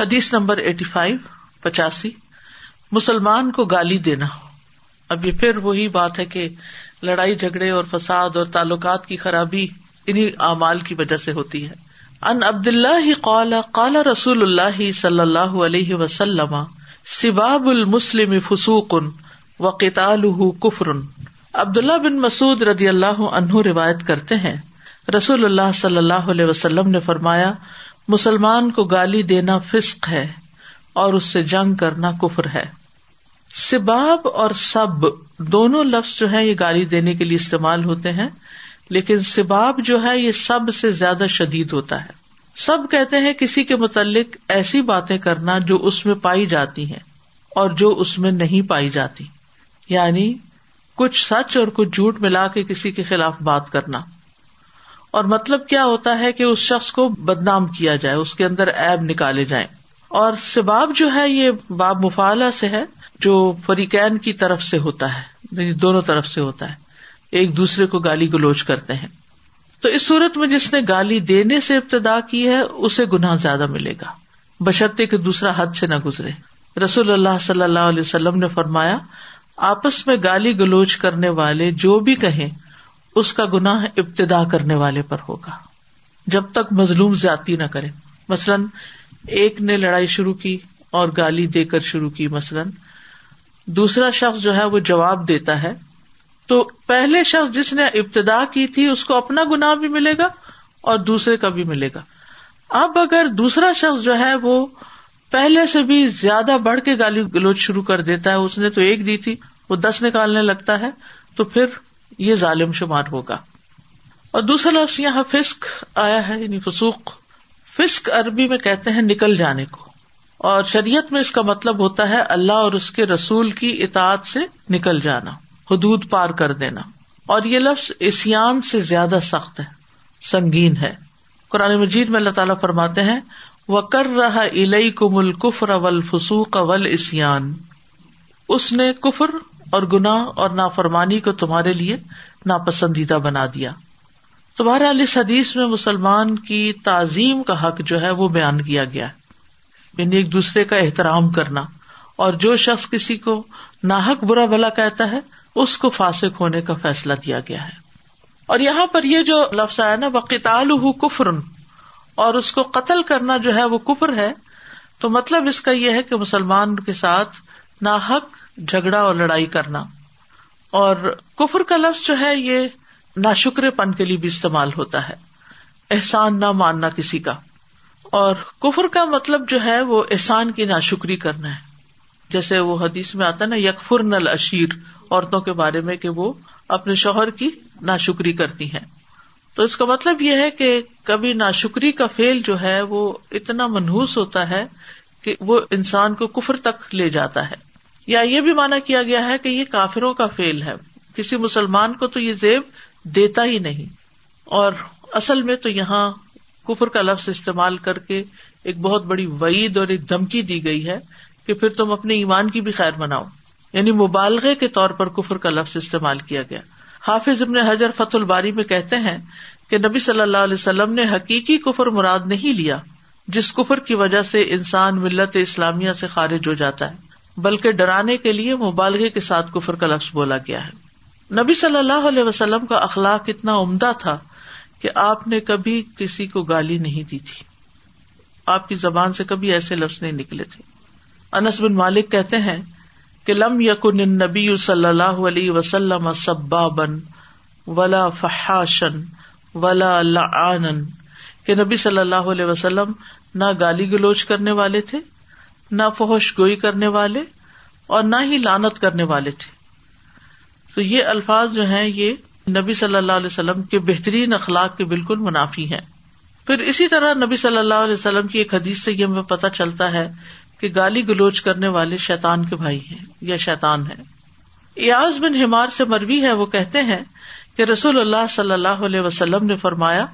حدیث number eighty five پچاسی مسلمان کو گالی دینا اب یہ پھر وہی بات ہے کہ لڑائی جھگڑے اور فساد اور تعلقات کی خرابی انہیں اعمال کی وجہ سے ہوتی ہے ان عبد اللہ اللہ رسول صلی اللہ علیہ وسلم سباب المسلم فسوقن وقت کفرن عبد اللہ بن مسعد رضی اللہ عنہ روایت کرتے ہیں رسول اللہ صلی اللہ علیہ وسلم نے فرمایا مسلمان کو گالی دینا فسق ہے اور اس سے جنگ کرنا کفر ہے سباب اور سب دونوں لفظ جو ہے یہ گالی دینے کے لیے استعمال ہوتے ہیں لیکن سباب جو ہے یہ سب سے زیادہ شدید ہوتا ہے سب کہتے ہیں کسی کے متعلق ایسی باتیں کرنا جو اس میں پائی جاتی ہیں اور جو اس میں نہیں پائی جاتی یعنی کچھ سچ اور کچھ جھوٹ ملا کے کسی کے خلاف بات کرنا اور مطلب کیا ہوتا ہے کہ اس شخص کو بدنام کیا جائے اس کے اندر ایب نکالے جائیں اور سباب جو ہے یہ باب مفالا سے ہے جو فریقین کی طرف سے ہوتا ہے یعنی دونوں طرف سے ہوتا ہے ایک دوسرے کو گالی گلوچ کرتے ہیں تو اس صورت میں جس نے گالی دینے سے ابتدا کی ہے اسے گناہ زیادہ ملے گا بشرطے کے دوسرا حد سے نہ گزرے رسول اللہ صلی اللہ علیہ وسلم نے فرمایا آپس میں گالی گلوچ کرنے والے جو بھی کہیں اس کا گنا ابتدا کرنے والے پر ہوگا جب تک مظلوم زیادتی نہ کرے مثلاً ایک نے لڑائی شروع کی اور گالی دے کر شروع کی مثلاً دوسرا شخص جو ہے وہ جواب دیتا ہے تو پہلے شخص جس نے ابتدا کی تھی اس کو اپنا گنا بھی ملے گا اور دوسرے کا بھی ملے گا اب اگر دوسرا شخص جو ہے وہ پہلے سے بھی زیادہ بڑھ کے گالی گلوچ شروع کر دیتا ہے اس نے تو ایک دی تھی وہ دس نکالنے لگتا ہے تو پھر یہ ظالم شمار ہوگا اور دوسرا لفظ یہاں فسک آیا ہے یعنی فسوق فسک عربی میں کہتے ہیں نکل جانے کو اور شریعت میں اس کا مطلب ہوتا ہے اللہ اور اس کے رسول کی اطاعت سے نکل جانا حدود پار کر دینا اور یہ لفظ اسیان سے زیادہ سخت ہے سنگین ہے قرآن مجید میں اللہ تعالیٰ فرماتے ہیں وہ کر رہا الی کم کفر اول فسوق اول اسان اس نے کفر اور گنا اور نافرمانی کو تمہارے لیے ناپسندیدہ بنا دیا تمہارا علی حدیث میں مسلمان کی تعظیم کا حق جو ہے وہ بیان کیا گیا یعنی ایک دوسرے کا احترام کرنا اور جو شخص کسی کو ناحک برا بلا کہتا ہے اس کو فاسق ہونے کا فیصلہ دیا گیا ہے اور یہاں پر یہ جو لفظ آیا نا بقتعل کفرن اور اس کو قتل کرنا جو ہے وہ کفر ہے تو مطلب اس کا یہ ہے کہ مسلمان کے ساتھ ناحک جھگڑا اور لڑائی کرنا اور کفر کا لفظ جو ہے یہ ناشکر پن کے لیے بھی استعمال ہوتا ہے احسان نہ ماننا کسی کا اور کفر کا مطلب جو ہے وہ احسان کی ناشکری کرنا ہے جیسے وہ حدیث میں آتا ہے نا یکفر نل اشیر عورتوں کے بارے میں کہ وہ اپنے شوہر کی ناشکری کرتی ہیں تو اس کا مطلب یہ ہے کہ کبھی ناشکری کا فیل جو ہے وہ اتنا منہوس ہوتا ہے کہ وہ انسان کو کفر تک لے جاتا ہے یا یہ بھی مانا کیا گیا ہے کہ یہ کافروں کا فیل ہے کسی مسلمان کو تو یہ زیب دیتا ہی نہیں اور اصل میں تو یہاں کفر کا لفظ استعمال کر کے ایک بہت بڑی وعید اور ایک دھمکی دی گئی ہے کہ پھر تم اپنے ایمان کی بھی خیر مناؤ یعنی مبالغے کے طور پر کفر کا لفظ استعمال کیا گیا حافظ ابن حجر فت الباری میں کہتے ہیں کہ نبی صلی اللہ علیہ وسلم نے حقیقی کفر مراد نہیں لیا جس کفر کی وجہ سے انسان ملت اسلامیہ سے خارج ہو جاتا ہے بلکہ ڈرانے کے لیے مبالغے کے ساتھ کفر کا لفظ بولا گیا ہے نبی صلی اللہ علیہ وسلم کا اخلاق اتنا عمدہ تھا کہ آپ نے کبھی کسی کو گالی نہیں دی تھی آپ کی زبان سے کبھی ایسے لفظ نہیں نکلے تھے انس بن مالک کہتے ہیں کہ لم یقن نبی صلی اللہ علیہ وسلم سبابن ولا فحاشن ولا لعانن کہ نبی صلی اللہ علیہ وسلم نہ گالی گلوچ کرنے والے تھے نہ فہوش گوئی کرنے والے اور نہ ہی لانت کرنے والے تھے تو یہ الفاظ جو ہیں یہ نبی صلی اللہ علیہ وسلم کے بہترین اخلاق کے بالکل منافی ہیں پھر اسی طرح نبی صلی اللہ علیہ وسلم کی ایک حدیث سے یہ ہمیں پتہ چلتا ہے کہ گالی گلوچ کرنے والے شیطان کے بھائی ہیں یا شیتان ہیں ایاز بن ہمار سے مروی ہے وہ کہتے ہیں کہ رسول اللہ صلی اللہ علیہ وسلم نے فرمایا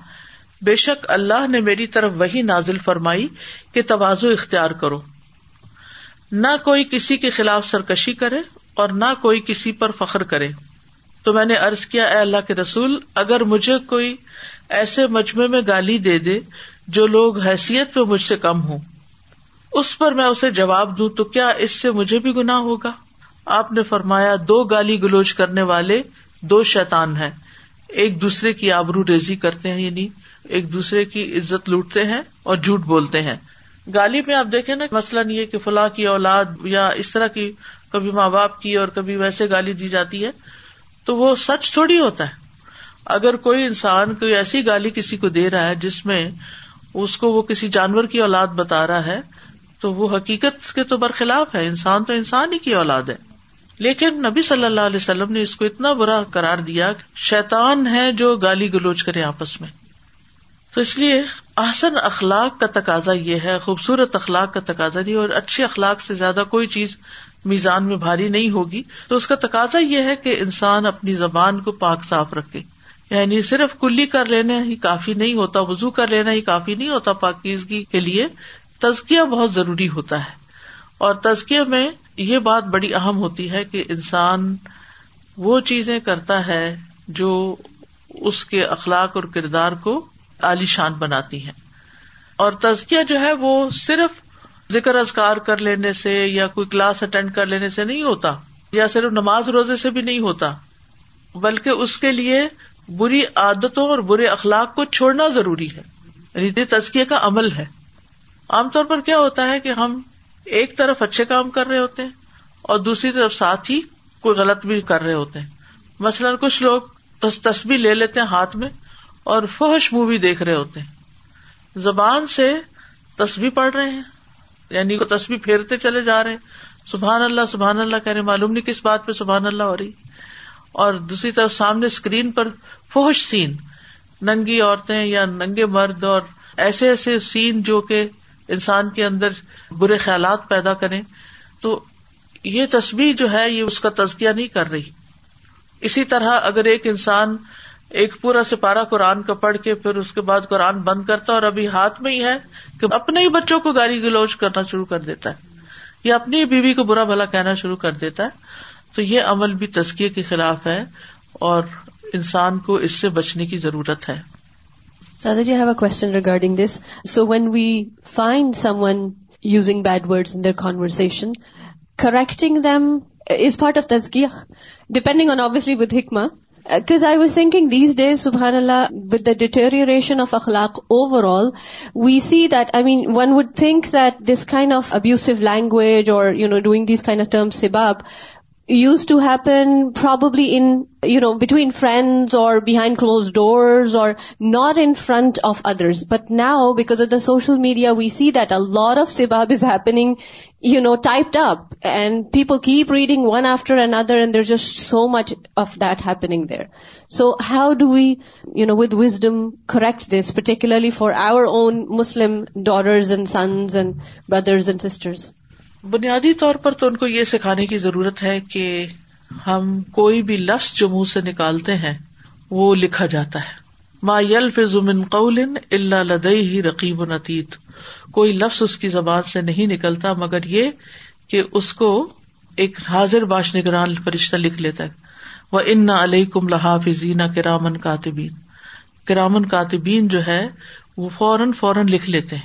بے شک اللہ نے میری طرف وہی نازل فرمائی کہ توازو اختیار کرو نہ کوئی کسی کے خلاف سرکشی کرے اور نہ کوئی کسی پر فخر کرے تو میں نے ارض کیا اے اللہ کے رسول اگر مجھے کوئی ایسے مجمے میں گالی دے دے جو لوگ حیثیت پہ مجھ سے کم ہوں اس پر میں اسے جواب دوں تو کیا اس سے مجھے بھی گناہ ہوگا آپ نے فرمایا دو گالی گلوچ کرنے والے دو شیتان ہیں ایک دوسرے کی آبرو ریزی کرتے ہیں یعنی ایک دوسرے کی عزت لوٹتے ہیں اور جھوٹ بولتے ہیں گالی میں آپ دیکھیں نا مثلاً نہیں ہے کہ فلاں کی اولاد یا اس طرح کی کبھی ماں باپ کی اور کبھی ویسے گالی دی جاتی ہے تو وہ سچ تھوڑی ہوتا ہے اگر کوئی انسان کوئی ایسی گالی کسی کو دے رہا ہے جس میں اس کو وہ کسی جانور کی اولاد بتا رہا ہے تو وہ حقیقت کے تو برخلاف ہے انسان تو انسان ہی کی اولاد ہے لیکن نبی صلی اللہ علیہ وسلم نے اس کو اتنا برا قرار دیا کہ شیتان ہے جو گالی گلوچ کرے آپس میں تو اس لیے احسن اخلاق کا تقاضا یہ ہے خوبصورت اخلاق کا تقاضا یہ اور اچھے اخلاق سے زیادہ کوئی چیز میزان میں بھاری نہیں ہوگی تو اس کا تقاضا یہ ہے کہ انسان اپنی زبان کو پاک صاف رکھے یعنی صرف کلی کر لینا ہی کافی نہیں ہوتا وزو کر لینا ہی کافی نہیں ہوتا پاکیزگی کے لیے تزکیہ بہت ضروری ہوتا ہے اور تزکیہ میں یہ بات بڑی اہم ہوتی ہے کہ انسان وہ چیزیں کرتا ہے جو اس کے اخلاق اور کردار کو شان بناتی ہیں اور تزکیا جو ہے وہ صرف ذکر ازکار کر لینے سے یا کوئی کلاس اٹینڈ کر لینے سے نہیں ہوتا یا صرف نماز روزے سے بھی نہیں ہوتا بلکہ اس کے لیے بری عادتوں اور برے اخلاق کو چھوڑنا ضروری ہے یعنی یہ تزکیے کا عمل ہے عام طور پر کیا ہوتا ہے کہ ہم ایک طرف اچھے کام کر رہے ہوتے ہیں اور دوسری طرف ساتھ ہی کوئی غلط بھی کر رہے ہوتے ہیں مثلاً کچھ لوگ تصبی لے لیتے ہیں ہاتھ میں اور فحش مووی دیکھ رہے ہوتے ہیں زبان سے تسبیح پڑھ رہے ہیں یعنی وہ تسبیح پھیرتے چلے جا رہے ہیں سبحان اللہ سبحان اللہ کہ معلوم نہیں کس بات پہ سبحان اللہ ہو رہی اور دوسری طرف سامنے اسکرین پر فحش سین ننگی عورتیں یا ننگے مرد اور ایسے ایسے سین جو کہ انسان کے اندر برے خیالات پیدا کرے تو یہ تسبیح جو ہے یہ اس کا تزکیا نہیں کر رہی اسی طرح اگر ایک انسان ایک پورا سپارہ قرآن کا پڑھ کے پھر اس کے بعد قرآن بند کرتا ہے اور ابھی ہاتھ میں ہی ہے کہ اپنے ہی بچوں کو گالی گلوچ کرنا شروع کر دیتا ہے یا اپنی ہی بیوی کو برا بھلا کہنا شروع کر دیتا ہے تو یہ عمل بھی تزکیے کے خلاف ہے اور انسان کو اس سے بچنے کی ضرورت ہے سادا have a question regarding this so when we find someone using bad in their conversation correcting is part of تسکی depending on ابسلی ود ہکما because I will thinking these days سبحان اللہ ود دا ڈیٹریشن آف اخلاق over all we see that I mean one would think that this kind of abusive language اور you know doing these kind of terms سباب used to happen probably in, between friends or behind closed doors or not in front of others. But now, because of the social media, we see that a lot of sibab is happening, typed up, and people keep reading one after another, and there's just so much of that happening there. So how do we, with wisdom, correct this, particularly for our own Muslim daughters and sons and brothers and sisters? بنیادی طور پر تو ان کو یہ سکھانے کی ضرورت ہے کہ ہم کوئی بھی لفظ جو منہ سے نکالتے ہیں وہ لکھا جاتا ہے ما یل فضمن قول الا لدئی ہی رقیب نتیت کوئی لفظ اس کی زبان سے نہیں نکلتا مگر یہ کہ اس کو ایک حاضر باش نگران فرشتہ لکھ لیتا ہے وہ ان علیہ کم لہا فضین کرامن کاتبین کرامن کاتبین جو ہے وہ فوراً فوراً لکھ لیتے ہیں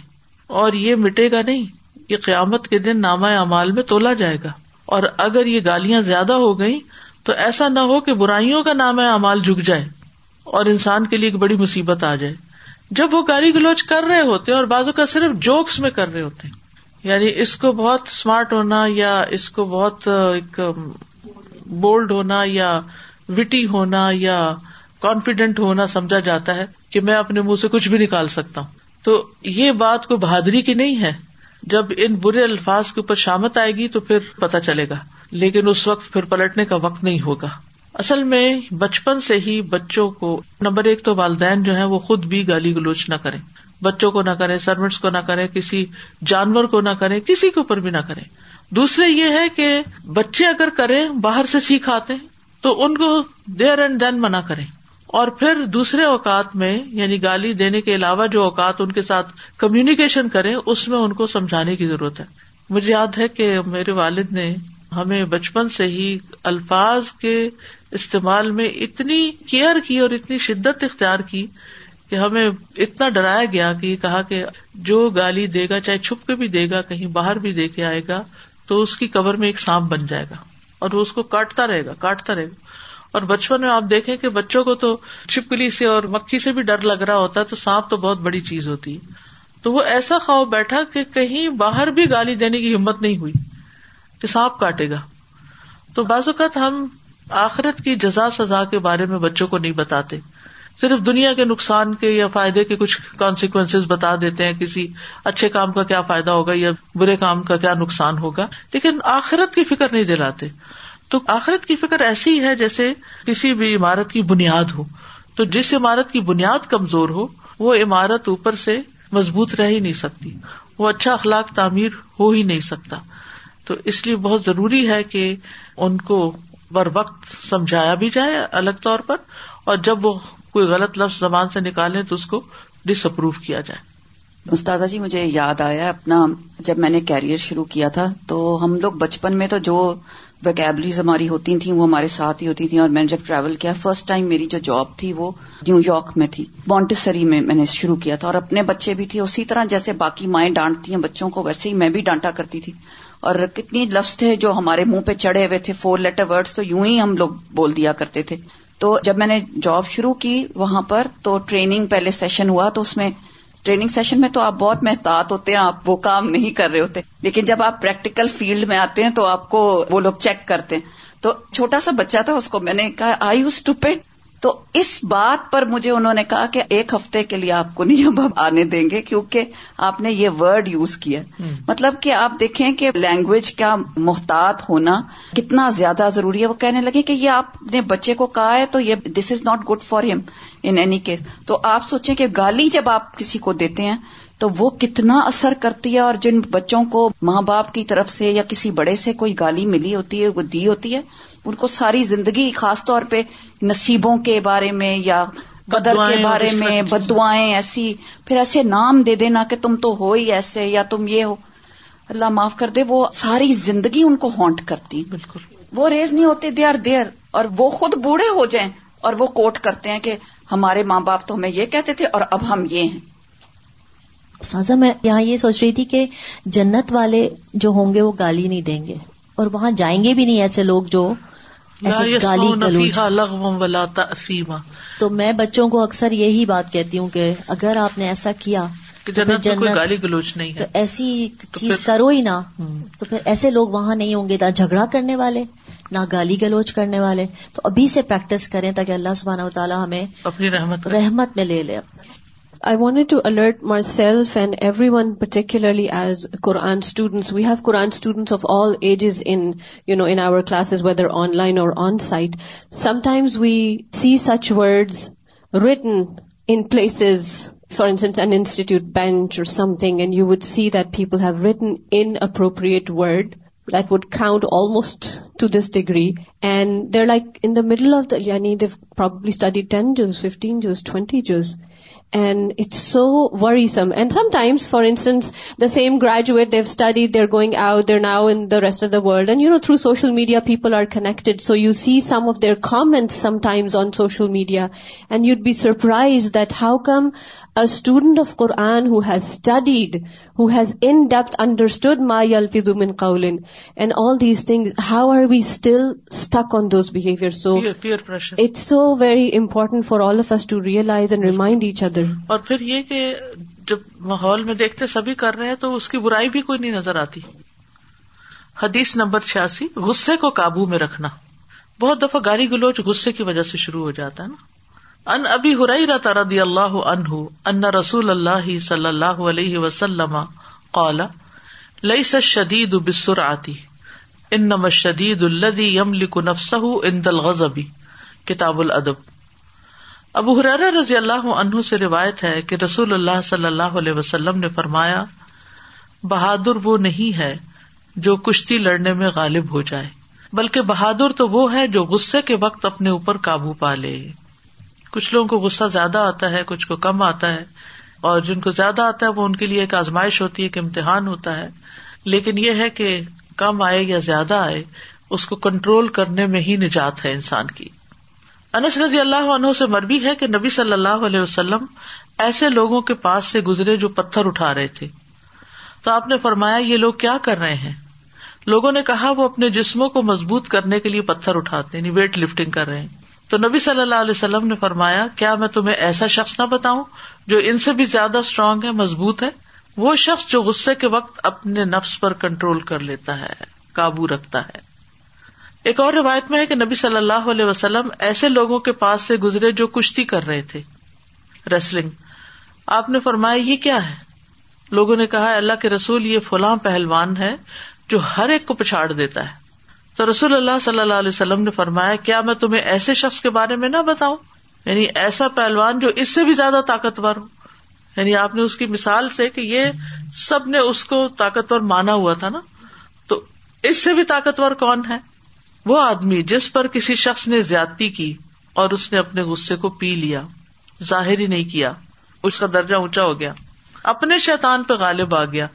اور یہ مٹے گا نہیں یہ قیامت کے دن نامہ اعمال میں تولا جائے گا اور اگر یہ گالیاں زیادہ ہو گئیں تو ایسا نہ ہو کہ برائیوں کا نامہ امال جھک جائے اور انسان کے لیے ایک بڑی مصیبت آ جائے جب وہ گالی گلوچ کر رہے ہوتے ہیں اور بازو کا صرف جوکس میں کر رہے ہوتے یعنی اس کو بہت اسمارٹ ہونا یا اس کو بہت ایک بولڈ ہونا یا وٹی ہونا یا کانفیڈینٹ ہونا سمجھا جاتا ہے کہ میں اپنے منہ سے کچھ بھی نکال سکتا ہوں تو یہ بات کو بہادری کی نہیں ہے جب ان برے الفاظ کے اوپر شامت آئے گی تو پھر پتا چلے گا لیکن اس وقت پھر پلٹنے کا وقت نہیں ہوگا اصل میں بچپن سے ہی بچوں کو نمبر ایک تو والدین جو ہے وہ خود بھی گالی گلوچ نہ کریں بچوں کو نہ کریں سروٹس کو نہ کریں کسی جانور کو نہ کریں کسی کے اوپر بھی نہ کریں دوسرے یہ ہے کہ بچے اگر کریں باہر سے سیکھ ہیں تو ان کو دیر اینڈ دین منع کریں اور پھر دوسرے اوقات میں یعنی گالی دینے کے علاوہ جو اوقات ان کے ساتھ کمیونیکیشن کریں اس میں ان کو سمجھانے کی ضرورت ہے مجھے یاد ہے کہ میرے والد نے ہمیں بچپن سے ہی الفاظ کے استعمال میں اتنی کیئر کی اور اتنی شدت اختیار کی کہ ہمیں اتنا ڈرایا گیا کہ یہ کہا کہ جو گالی دے گا چاہے چھپ کے بھی دے گا کہیں باہر بھی دے کے آئے گا تو اس کی کور میں ایک سانپ بن جائے گا اور وہ اس کو کاٹتا رہے گا کاٹتا رہے گا اور بچپن میں آپ دیکھیں کہ بچوں کو تو چھپکلی سے اور مکھی سے بھی ڈر لگ رہا ہوتا ہے تو سانپ تو بہت بڑی چیز ہوتی ہے تو وہ ایسا خواب بیٹھا کہ کہیں باہر بھی گالی دینے کی ہمت نہیں ہوئی کہ سانپ کاٹے گا تو بعض اوقات ہم آخرت کی جزا سزا کے بارے میں بچوں کو نہیں بتاتے صرف دنیا کے نقصان کے یا فائدے کے کچھ کانسیکوینس بتا دیتے ہیں کسی اچھے کام کا کیا فائدہ ہوگا یا برے کام کا کیا نقصان ہوگا لیکن آخرت کی فکر نہیں دلاتے تو آخرت کی فکر ایسی ہے جیسے کسی بھی عمارت کی بنیاد ہو تو جس عمارت کی بنیاد کمزور ہو وہ عمارت اوپر سے مضبوط رہ ہی نہیں سکتی وہ اچھا اخلاق تعمیر ہو ہی نہیں سکتا تو اس لیے بہت ضروری ہے کہ ان کو بر وقت سمجھایا بھی جائے الگ طور پر اور جب وہ کوئی غلط لفظ زبان سے نکالے تو اس کو ڈس اپروو کیا جائے مستاذہ جی مجھے یاد آیا اپنا جب میں نے کیریئر شروع کیا تھا تو ہم لوگ بچپن میں تو جو ویکیبلیز ہماری ہوتی تھیں وہ ہمارے ساتھ ہی ہوتی تھیں اور میں نے جب ٹریول کیا فرسٹ ٹائم میری جو جاب تھی وہ نیو یارک میں تھی بانٹسری میں میں نے شروع کیا تھا اور اپنے بچے بھی تھے اسی طرح جیسے باقی مائیں ڈانٹتی ہیں بچوں کو ویسے ہی میں بھی ڈانٹا کرتی تھی اور کتنی لفظ تھے جو ہمارے منہ پہ چڑھے ہوئے تھے فور لیٹر ورڈس تو یوں ہی ہم لوگ بول دیا کرتے تھے تو جب میں نے جاب شروع کی وہاں پر تو ٹریننگ پہلے سیشن ہوا تو اس میں ٹریننگ سیشن میں تو آپ بہت محتاط ہوتے ہیں آپ وہ کام نہیں کر رہے ہوتے لیکن جب آپ پریکٹیکل فیلڈ میں آتے ہیں تو آپ کو وہ لوگ چیک کرتے ہیں تو چھوٹا سا بچہ تھا اس کو میں نے کہا آئی یوز ٹو تو اس بات پر مجھے انہوں نے کہا کہ ایک ہفتے کے لیے آپ کو نہیں آنے دیں گے کیونکہ آپ نے یہ ورڈ یوز کیا مطلب کہ آپ دیکھیں کہ لینگویج کا محتاط ہونا کتنا زیادہ ضروری ہے وہ کہنے لگے کہ یہ آپ نے بچے کو کہا ہے تو یہ this is not good for him in any case تو آپ سوچیں کہ گالی جب آپ کسی کو دیتے ہیں تو وہ کتنا اثر کرتی ہے اور جن بچوں کو ماں باپ کی طرف سے یا کسی بڑے سے کوئی گالی ملی ہوتی ہے وہ دی ہوتی ہے ان کو ساری زندگی خاص طور پہ نصیبوں کے بارے میں یا قدر کے بارے میں بدوائیں ایسی پھر ایسے نام دے دینا کہ تم تو ہو ہی ایسے یا تم یہ ہو اللہ معاف کر دے وہ ساری زندگی ان کو ہانٹ کرتی بالکل وہ ریز نہیں ہوتے دے آر دیر اور وہ خود بوڑھے ہو جائیں اور وہ کوٹ کرتے ہیں کہ ہمارے ماں باپ تو ہمیں یہ کہتے تھے اور اب ہم یہ ہیں سازہ میں یہاں یہ سوچ رہی تھی کہ جنت والے جو ہوں گے وہ گالی نہیں دیں گے اور وہاں جائیں گے بھی نہیں ایسے لوگ جو تو میں بچوں کو اکثر یہی بات کہتی ہوں کہ اگر آپ نے ایسا کیا جنت گالی گلوچ نہیں تو ایسی چیز کرو ہی نہ تو پھر ایسے لوگ وہاں نہیں ہوں گے نہ جھگڑا کرنے والے نہ گالی گلوچ کرنے والے تو ابھی سے پریکٹس کریں تاکہ اللہ و تعالیٰ ہمیں اپنی رحمت میں لے لے I wanted to alert myself and everyone, particularly as Quran students. We have Quran students of all ages in our classes, whether online or on-site. Sometimes we see such words written in places, for instance, an institute bench or something, and you would see that people have written inappropriate word that would count almost to this degree. And they're like in the middle of they've probably studied 10 juz, 15 juz, 20 juz. And it's so worrisome. And sometimes, for instance, the same graduate, they've studied, they're going out, they're now in the rest of the world. And, you know, through social media, people are connected. So you see some of their comments sometimes on social media. And you'd be surprised that how come student of Quran who has studied who has in depth my and all these thing how are we still stick on those behaviour so it's so very important for all of us to realise and remind each other اور پھر یہ کہ جب ماحول میں دیکھتے سبھی کر رہے ہیں تو اس کی برائی بھی کوئی نہیں نظر آتی حدیث نمبر چھیاسی غصے کو قابو میں رکھنا بہت دفعہ گالی گلوچ غصے کی وجہ سے شروع ہو جاتا ہے نا ان ابی ہریرہ رضی اللہ عنہ ان رسول اللہ صلی اللہ علیہ وسلم کتاب الادب ابو ہر رضی اللہ عنہ سے روایت ہے کہ رسول اللہ صلی اللہ علیہ وسلم نے فرمایا بہادر وہ نہیں ہے جو کشتی لڑنے میں غالب ہو جائے بلکہ بہادر تو وہ ہے جو غصے کے وقت اپنے اوپر قابو پا لے کچھ لوگوں کو غصہ زیادہ آتا ہے کچھ کو کم آتا ہے اور جن کو زیادہ آتا ہے وہ ان کے لیے ایک آزمائش ہوتی ایک امتحان ہوتا ہے لیکن یہ ہے کہ کم آئے یا زیادہ آئے اس کو کنٹرول کرنے میں ہی نجات ہے انسان کی انس رضی اللہ عنہ سے مربی ہے کہ نبی صلی اللہ علیہ وسلم ایسے لوگوں کے پاس سے گزرے جو پتھر اٹھا رہے تھے تو آپ نے فرمایا یہ لوگ کیا کر رہے ہیں لوگوں نے کہا وہ اپنے جسموں کو مضبوط کرنے کے لیے پتھر اٹھاتے ہیں یعنی ویٹ لفٹنگ کر رہے ہیں تو نبی صلی اللہ علیہ وسلم نے فرمایا کیا میں تمہیں ایسا شخص نہ بتاؤں جو ان سے بھی زیادہ اسٹرانگ ہے مضبوط ہے وہ شخص جو غصے کے وقت اپنے نفس پر کنٹرول کر لیتا ہے قابو رکھتا ہے ایک اور روایت میں ہے کہ نبی صلی اللہ علیہ وسلم ایسے لوگوں کے پاس سے گزرے جو کشتی کر رہے تھے ریسلنگ آپ نے فرمایا یہ کیا ہے لوگوں نے کہا اللہ کے رسول یہ فلاں پہلوان ہے جو ہر ایک کو پچھاڑ دیتا ہے تو رسول اللہ صلی اللہ علیہ وسلم نے فرمایا کیا میں تمہیں ایسے شخص کے بارے میں نہ بتاؤں یعنی ایسا پہلوان جو اس سے بھی زیادہ طاقتور ہو یعنی آپ نے اس اس اس کی مثال سے سے کہ یہ سب نے کو طاقتور مانا ہوا تھا نا تو بھی طاقتور کون ہے وہ آدمی جس پر کسی شخص نے زیادتی کی اور اس نے اپنے غصے کو پی لیا ظاہر ہی نہیں کیا اس کا درجہ اونچا ہو گیا اپنے شیتان پہ غالب آ گیا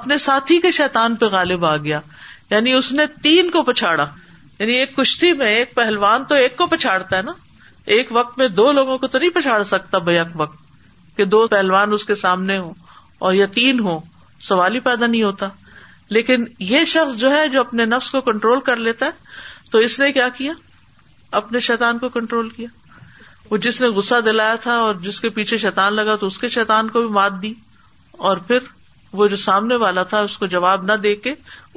اپنے ساتھی کے شیتان پہ غالب آ گیا یعنی اس نے تین کو پچھاڑا یعنی ایک کشتی میں ایک پہلوان تو ایک کو پچھاڑتا ہے نا ایک وقت میں دو لوگوں کو تو نہیں پچھاڑ سکتا بیک وقت کہ دو پہلوان اس کے سامنے ہو اور یا تین ہو سوال ہی پیدا نہیں ہوتا لیکن یہ شخص جو ہے جو اپنے نفس کو کنٹرول کر لیتا ہے تو اس نے کیا کیا اپنے شیتان کو کنٹرول کیا وہ جس نے گسا دلایا تھا اور جس کے پیچھے شیتان لگا تو اس کے شیتان کو بھی مات دی اور پھر وہ جو سامنے والا تھا اس کو جواب نہ دے کے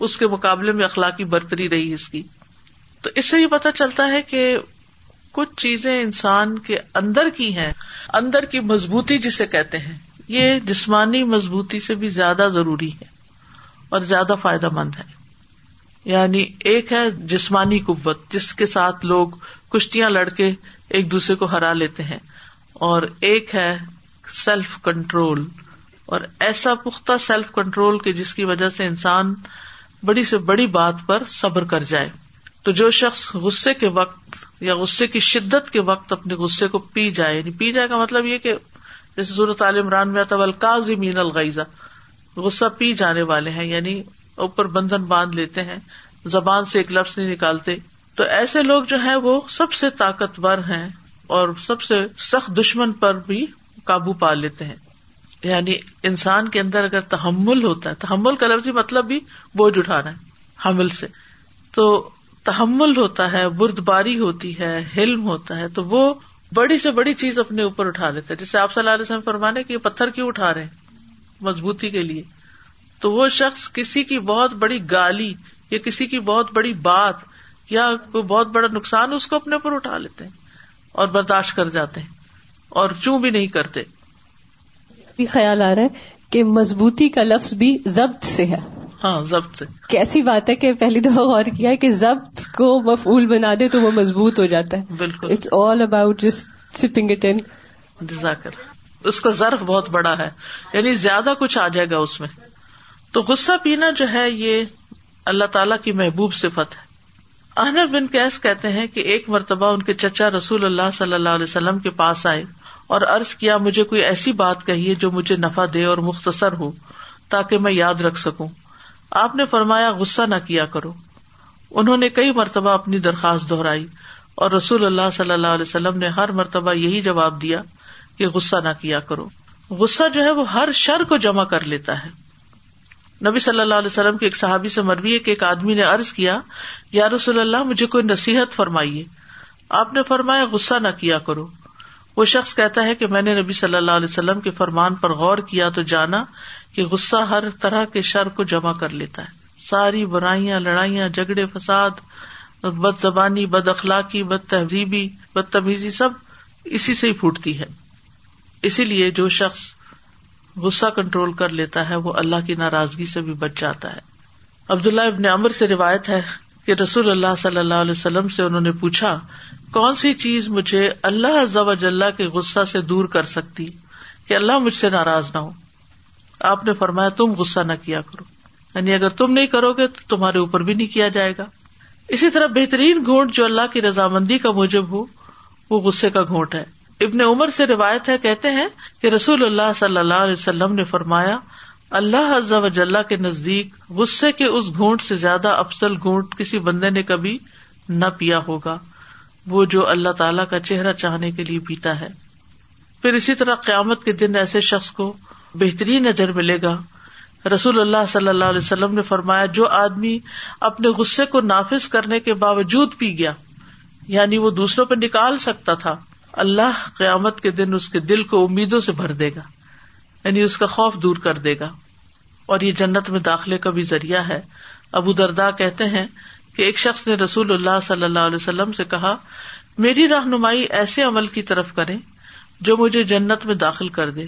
اس کے مقابلے میں اخلاقی برتری رہی اس کی تو اس سے یہ پتا چلتا ہے کہ کچھ چیزیں انسان کے اندر کی ہیں اندر کی مضبوطی جسے کہتے ہیں یہ جسمانی مضبوطی سے بھی زیادہ ضروری ہے اور زیادہ فائدہ مند ہے یعنی ایک ہے جسمانی قوت جس کے ساتھ لوگ کشتیاں لڑ کے ایک دوسرے کو ہرا لیتے ہیں اور ایک ہے سیلف کنٹرول اور ایسا پختہ سیلف کنٹرول کے جس کی وجہ سے انسان بڑی سے بڑی بات پر صبر کر جائے تو جو شخص غصے کے وقت یا غصے کی شدت کے وقت اپنے غصے کو پی جائے یعنی پی جائے کا مطلب یہ کہ جیسے عمران عالم آتا القاضی مین الغیزہ غصہ پی جانے والے ہیں یعنی اوپر بندھن باندھ لیتے ہیں زبان سے ایک لفظ نہیں نکالتے تو ایسے لوگ جو ہیں وہ سب سے طاقتور ہیں اور سب سے سخت دشمن پر بھی قابو پا لیتے ہیں یعنی انسان کے اندر اگر تحمل ہوتا ہے تحمل کا لفظی مطلب بھی بوجھ اٹھانا ہے حمل سے تو تحمل ہوتا ہے برد باری ہوتی ہے ہوتا ہے تو وہ بڑی سے بڑی چیز اپنے اوپر اٹھا لیتا ہے جیسے آپ صلی اللہ علیہ وسلم فرمانے کی یہ پتھر کیوں اٹھا رہے مضبوطی کے لیے تو وہ شخص کسی کی بہت بڑی گالی یا کسی کی بہت بڑی بات یا کوئی بہت بڑا نقصان اس کو اپنے اوپر اٹھا لیتے ہیں اور برداشت کر جاتے ہیں اور چوں بھی نہیں کرتے بھی خیال آ رہا ہے کہ مضبوطی کا لفظ بھی ضبط سے ہے ہاں ضبط کیسی بات ہے کہ پہلی دفعہ غور کیا کہ ضبط کو مفعول بنا دے تو وہ مضبوط ہو جاتا ہے بالکل it's all about sipping it in اس کا ظرف بہت بڑا ہے یعنی زیادہ کچھ آ جائے گا اس میں تو غصہ پینا جو ہے یہ اللہ تعالیٰ کی محبوب صفت ہے آنر بن کیس کہتے ہیں کہ ایک مرتبہ ان کے چچا رسول اللہ صلی اللہ علیہ وسلم کے پاس آئے اور ارض کیا مجھے کوئی ایسی بات کہیے جو مجھے نفع دے اور مختصر ہو تاکہ میں یاد رکھ سکوں آپ نے فرمایا غصہ نہ کیا کرو انہوں نے کئی مرتبہ اپنی درخواست دہرائی اور رسول اللہ صلی اللہ علیہ وسلم نے ہر مرتبہ یہی جواب دیا کہ غصہ نہ کیا کرو غصہ جو ہے وہ ہر شر کو جمع کر لیتا ہے نبی صلی اللہ علیہ وسلم کے ایک صحابی سے مروی ہے کہ ایک آدمی نے ارض کیا یا رسول اللہ مجھے کوئی نصیحت فرمائیے آپ نے فرمایا غصہ نہ کیا کرو وہ شخص کہتا ہے کہ میں نے نبی صلی اللہ علیہ وسلم کے فرمان پر غور کیا تو جانا کہ غصہ ہر طرح کے شر کو جمع کر لیتا ہے ساری برائیاں لڑائیاں جھگڑے فساد بد زبانی بد اخلاقی بد بد بدتمیزی سب اسی سے ہی پھوٹتی ہے اسی لیے جو شخص غصہ کنٹرول کر لیتا ہے وہ اللہ کی ناراضگی سے بھی بچ جاتا ہے عبداللہ ابن عمر سے روایت ہے کہ رسول اللہ صلی اللہ علیہ وسلم سے انہوں نے پوچھا کون سی چیز مجھے اللہ جلح کے غصہ سے دور کر سکتی کہ اللہ مجھ سے ناراض نہ ہو آپ نے فرمایا تم غصہ نہ کیا کرو یعنی اگر تم نہیں کرو گے تو تمہارے اوپر بھی نہیں کیا جائے گا اسی طرح بہترین گھونٹ جو اللہ کی رضامندی کا موجب ہو وہ غصے کا گھونٹ ہے ابن عمر سے روایت ہے کہتے ہیں کہ رسول اللہ صلی اللہ علیہ وسلم نے فرمایا اللہ جلح کے نزدیک غصے کے اس گھونٹ سے زیادہ افسل گھونٹ کسی بندے نے کبھی نہ پیا ہوگا وہ جو اللہ تعالی کا چہرہ چاہنے کے لیے پیتا ہے پھر اسی طرح قیامت کے دن ایسے شخص کو بہترین نظر ملے گا رسول اللہ صلی اللہ علیہ وسلم نے فرمایا جو آدمی اپنے غصے کو نافذ کرنے کے باوجود پی گیا یعنی وہ دوسروں پہ نکال سکتا تھا اللہ قیامت کے دن اس کے دل کو امیدوں سے بھر دے گا یعنی اس کا خوف دور کر دے گا اور یہ جنت میں داخلے کا بھی ذریعہ ہے ابو دردا کہتے ہیں کہ ایک شخص نے رسول اللہ صلی اللہ علیہ وسلم سے کہا میری رہنمائی ایسے عمل کی طرف کرے جو مجھے جنت میں داخل کر دے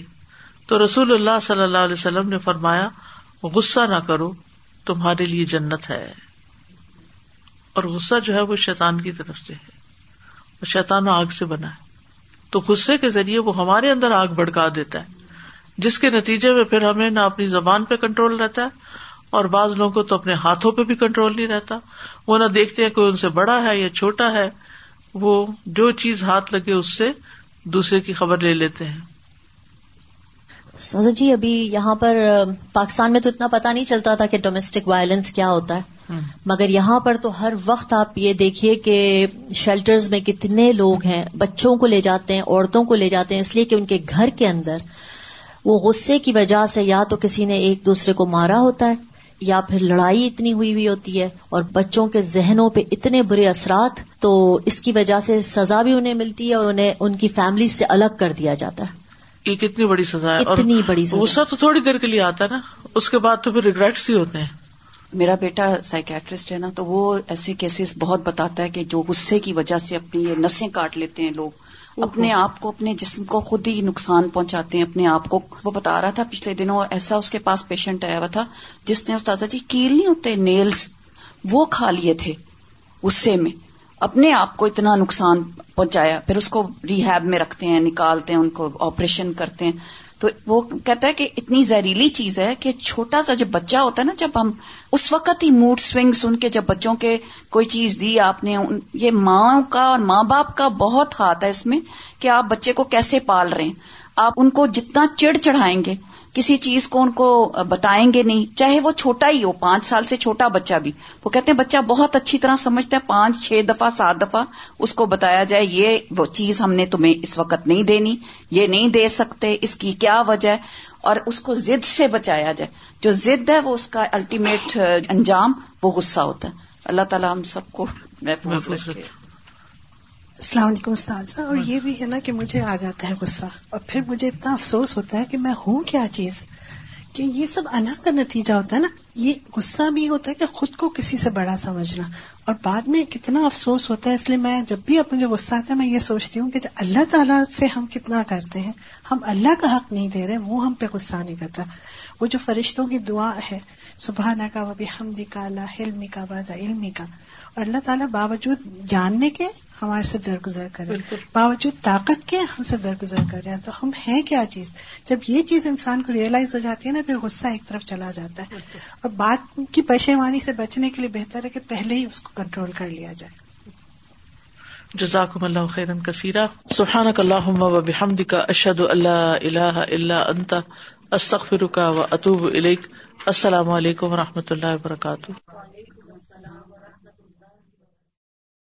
تو رسول اللہ صلی اللہ علیہ وسلم نے فرمایا غصہ نہ کرو تمہارے لیے جنت ہے اور غصہ جو ہے وہ شیطان کی طرف سے ہے اور شیطان آگ سے بنا ہے تو غصے کے ذریعے وہ ہمارے اندر آگ بڑکا دیتا ہے جس کے نتیجے میں پھر ہمیں نہ اپنی زبان پہ کنٹرول رہتا ہے اور بعض لوگوں کو تو اپنے ہاتھوں پہ بھی کنٹرول نہیں رہتا وہ نہ دیکھتے ہیں کوئی ان سے بڑا ہے یا چھوٹا ہے وہ جو چیز ہاتھ لگے اس سے دوسرے کی خبر لے لیتے ہیں سر جی ابھی یہاں پر پاکستان میں تو اتنا پتا نہیں چلتا تھا کہ ڈومیسٹک وائلنس کیا ہوتا ہے مگر یہاں پر تو ہر وقت آپ یہ دیکھیے کہ شیلٹرز میں کتنے لوگ ہیں بچوں کو لے جاتے ہیں عورتوں کو لے جاتے ہیں اس لیے کہ ان کے گھر کے اندر وہ غصے کی وجہ سے یا تو کسی نے ایک دوسرے کو مارا ہوتا ہے یا پھر لڑائی اتنی ہوئی ہوئی ہوتی ہے اور بچوں کے ذہنوں پہ اتنے برے اثرات تو اس کی وجہ سے سزا بھی انہیں ملتی ہے اور انہیں ان کی فیملی سے الگ کر دیا جاتا ہے یہ کتنی بڑی سزا ہے اتنی بڑی سزا غصہ تو تھوڑی دیر کے لیے آتا ہے نا اس کے بعد تو پھر ریگریٹس ہی ہوتے ہیں میرا بیٹا سائکیٹرسٹ ہے نا تو وہ ایسے کیسز بہت بتاتا ہے کہ جو غصے کی وجہ سے اپنی یہ نسیں کاٹ لیتے ہیں لوگ اپنے آپ کو اپنے جسم کو خود ہی نقصان پہنچاتے ہیں اپنے آپ کو وہ بتا رہا تھا پچھلے دنوں ایسا اس کے پاس پیشنٹ آیا ہوا تھا جس نے استاذہ جی کیل نہیں ہوتے نیلز وہ کھا لیے تھے غصے میں اپنے آپ کو اتنا نقصان پہنچایا پھر اس کو ریہیب میں رکھتے ہیں نکالتے ہیں ان کو آپریشن کرتے ہیں تو وہ کہتا ہے کہ اتنی زہریلی چیز ہے کہ چھوٹا سا جب بچہ ہوتا ہے نا جب ہم اس وقت ہی موڈ سوئنگ سن کے جب بچوں کے کوئی چیز دی آپ نے یہ ماں کا اور ماں باپ کا بہت ہاتھ ہے اس میں کہ آپ بچے کو کیسے پال رہے ہیں آپ ان کو جتنا چڑ چڑھائیں گے کسی چیز کو ان کو بتائیں گے نہیں چاہے وہ چھوٹا ہی ہو پانچ سال سے چھوٹا بچہ بھی وہ کہتے ہیں بچہ بہت اچھی طرح سمجھتا ہے پانچ چھ دفعہ سات دفعہ اس کو بتایا جائے یہ وہ چیز ہم نے تمہیں اس وقت نہیں دینی یہ نہیں دے سکتے اس کی کیا وجہ ہے اور اس کو ضد سے بچایا جائے جو ضد ہے وہ اس کا الٹیمیٹ انجام وہ غصہ ہوتا ہے اللہ تعالیٰ ہم سب کو محفوظ رکھے السلام علیکم استاذہ اور یہ بھی ہے نا کہ مجھے آ جاتا ہے غصہ اور پھر مجھے اتنا افسوس ہوتا ہے کہ میں ہوں کیا چیز کہ یہ سب انا کا نتیجہ ہوتا ہے نا یہ غصہ بھی ہوتا ہے کہ خود کو کسی سے بڑا سمجھنا اور بعد میں کتنا افسوس ہوتا ہے اس لیے میں جب بھی غصہ آتا ہے میں یہ سوچتی ہوں کہ اللہ تعالیٰ سے ہم کتنا کرتے ہیں ہم اللہ کا حق نہیں دے رہے وہ ہم پہ غصہ نہیں کرتا وہ جو فرشتوں کی دعا ہے سبحانہ کا وبی حمدی کا اللہ علمی کا وعدہ علمی کا اور اللہ تعالیٰ باوجود جاننے کے ہمارے سے درگزر کرے باوجود طاقت کے ہم سے درگزر کر رہے ہیں تو ہم ہیں کیا چیز جب یہ چیز انسان کو ریئلائز ہو جاتی ہے نا پھر غصہ ایک طرف چلا جاتا ہے اور بات کی پشیمانی سے بچنے کے لیے بہتر ہے کہ پہلے ہی اس کو کنٹرول کر لیا جائے جزاکم اللہ خیرن خیرم کا سیرا بحمد کا اشد اللہ اللہ اللہ انتا استخر کا اطوب السلام علیکم و رحمۃ اللہ وبرکاتہ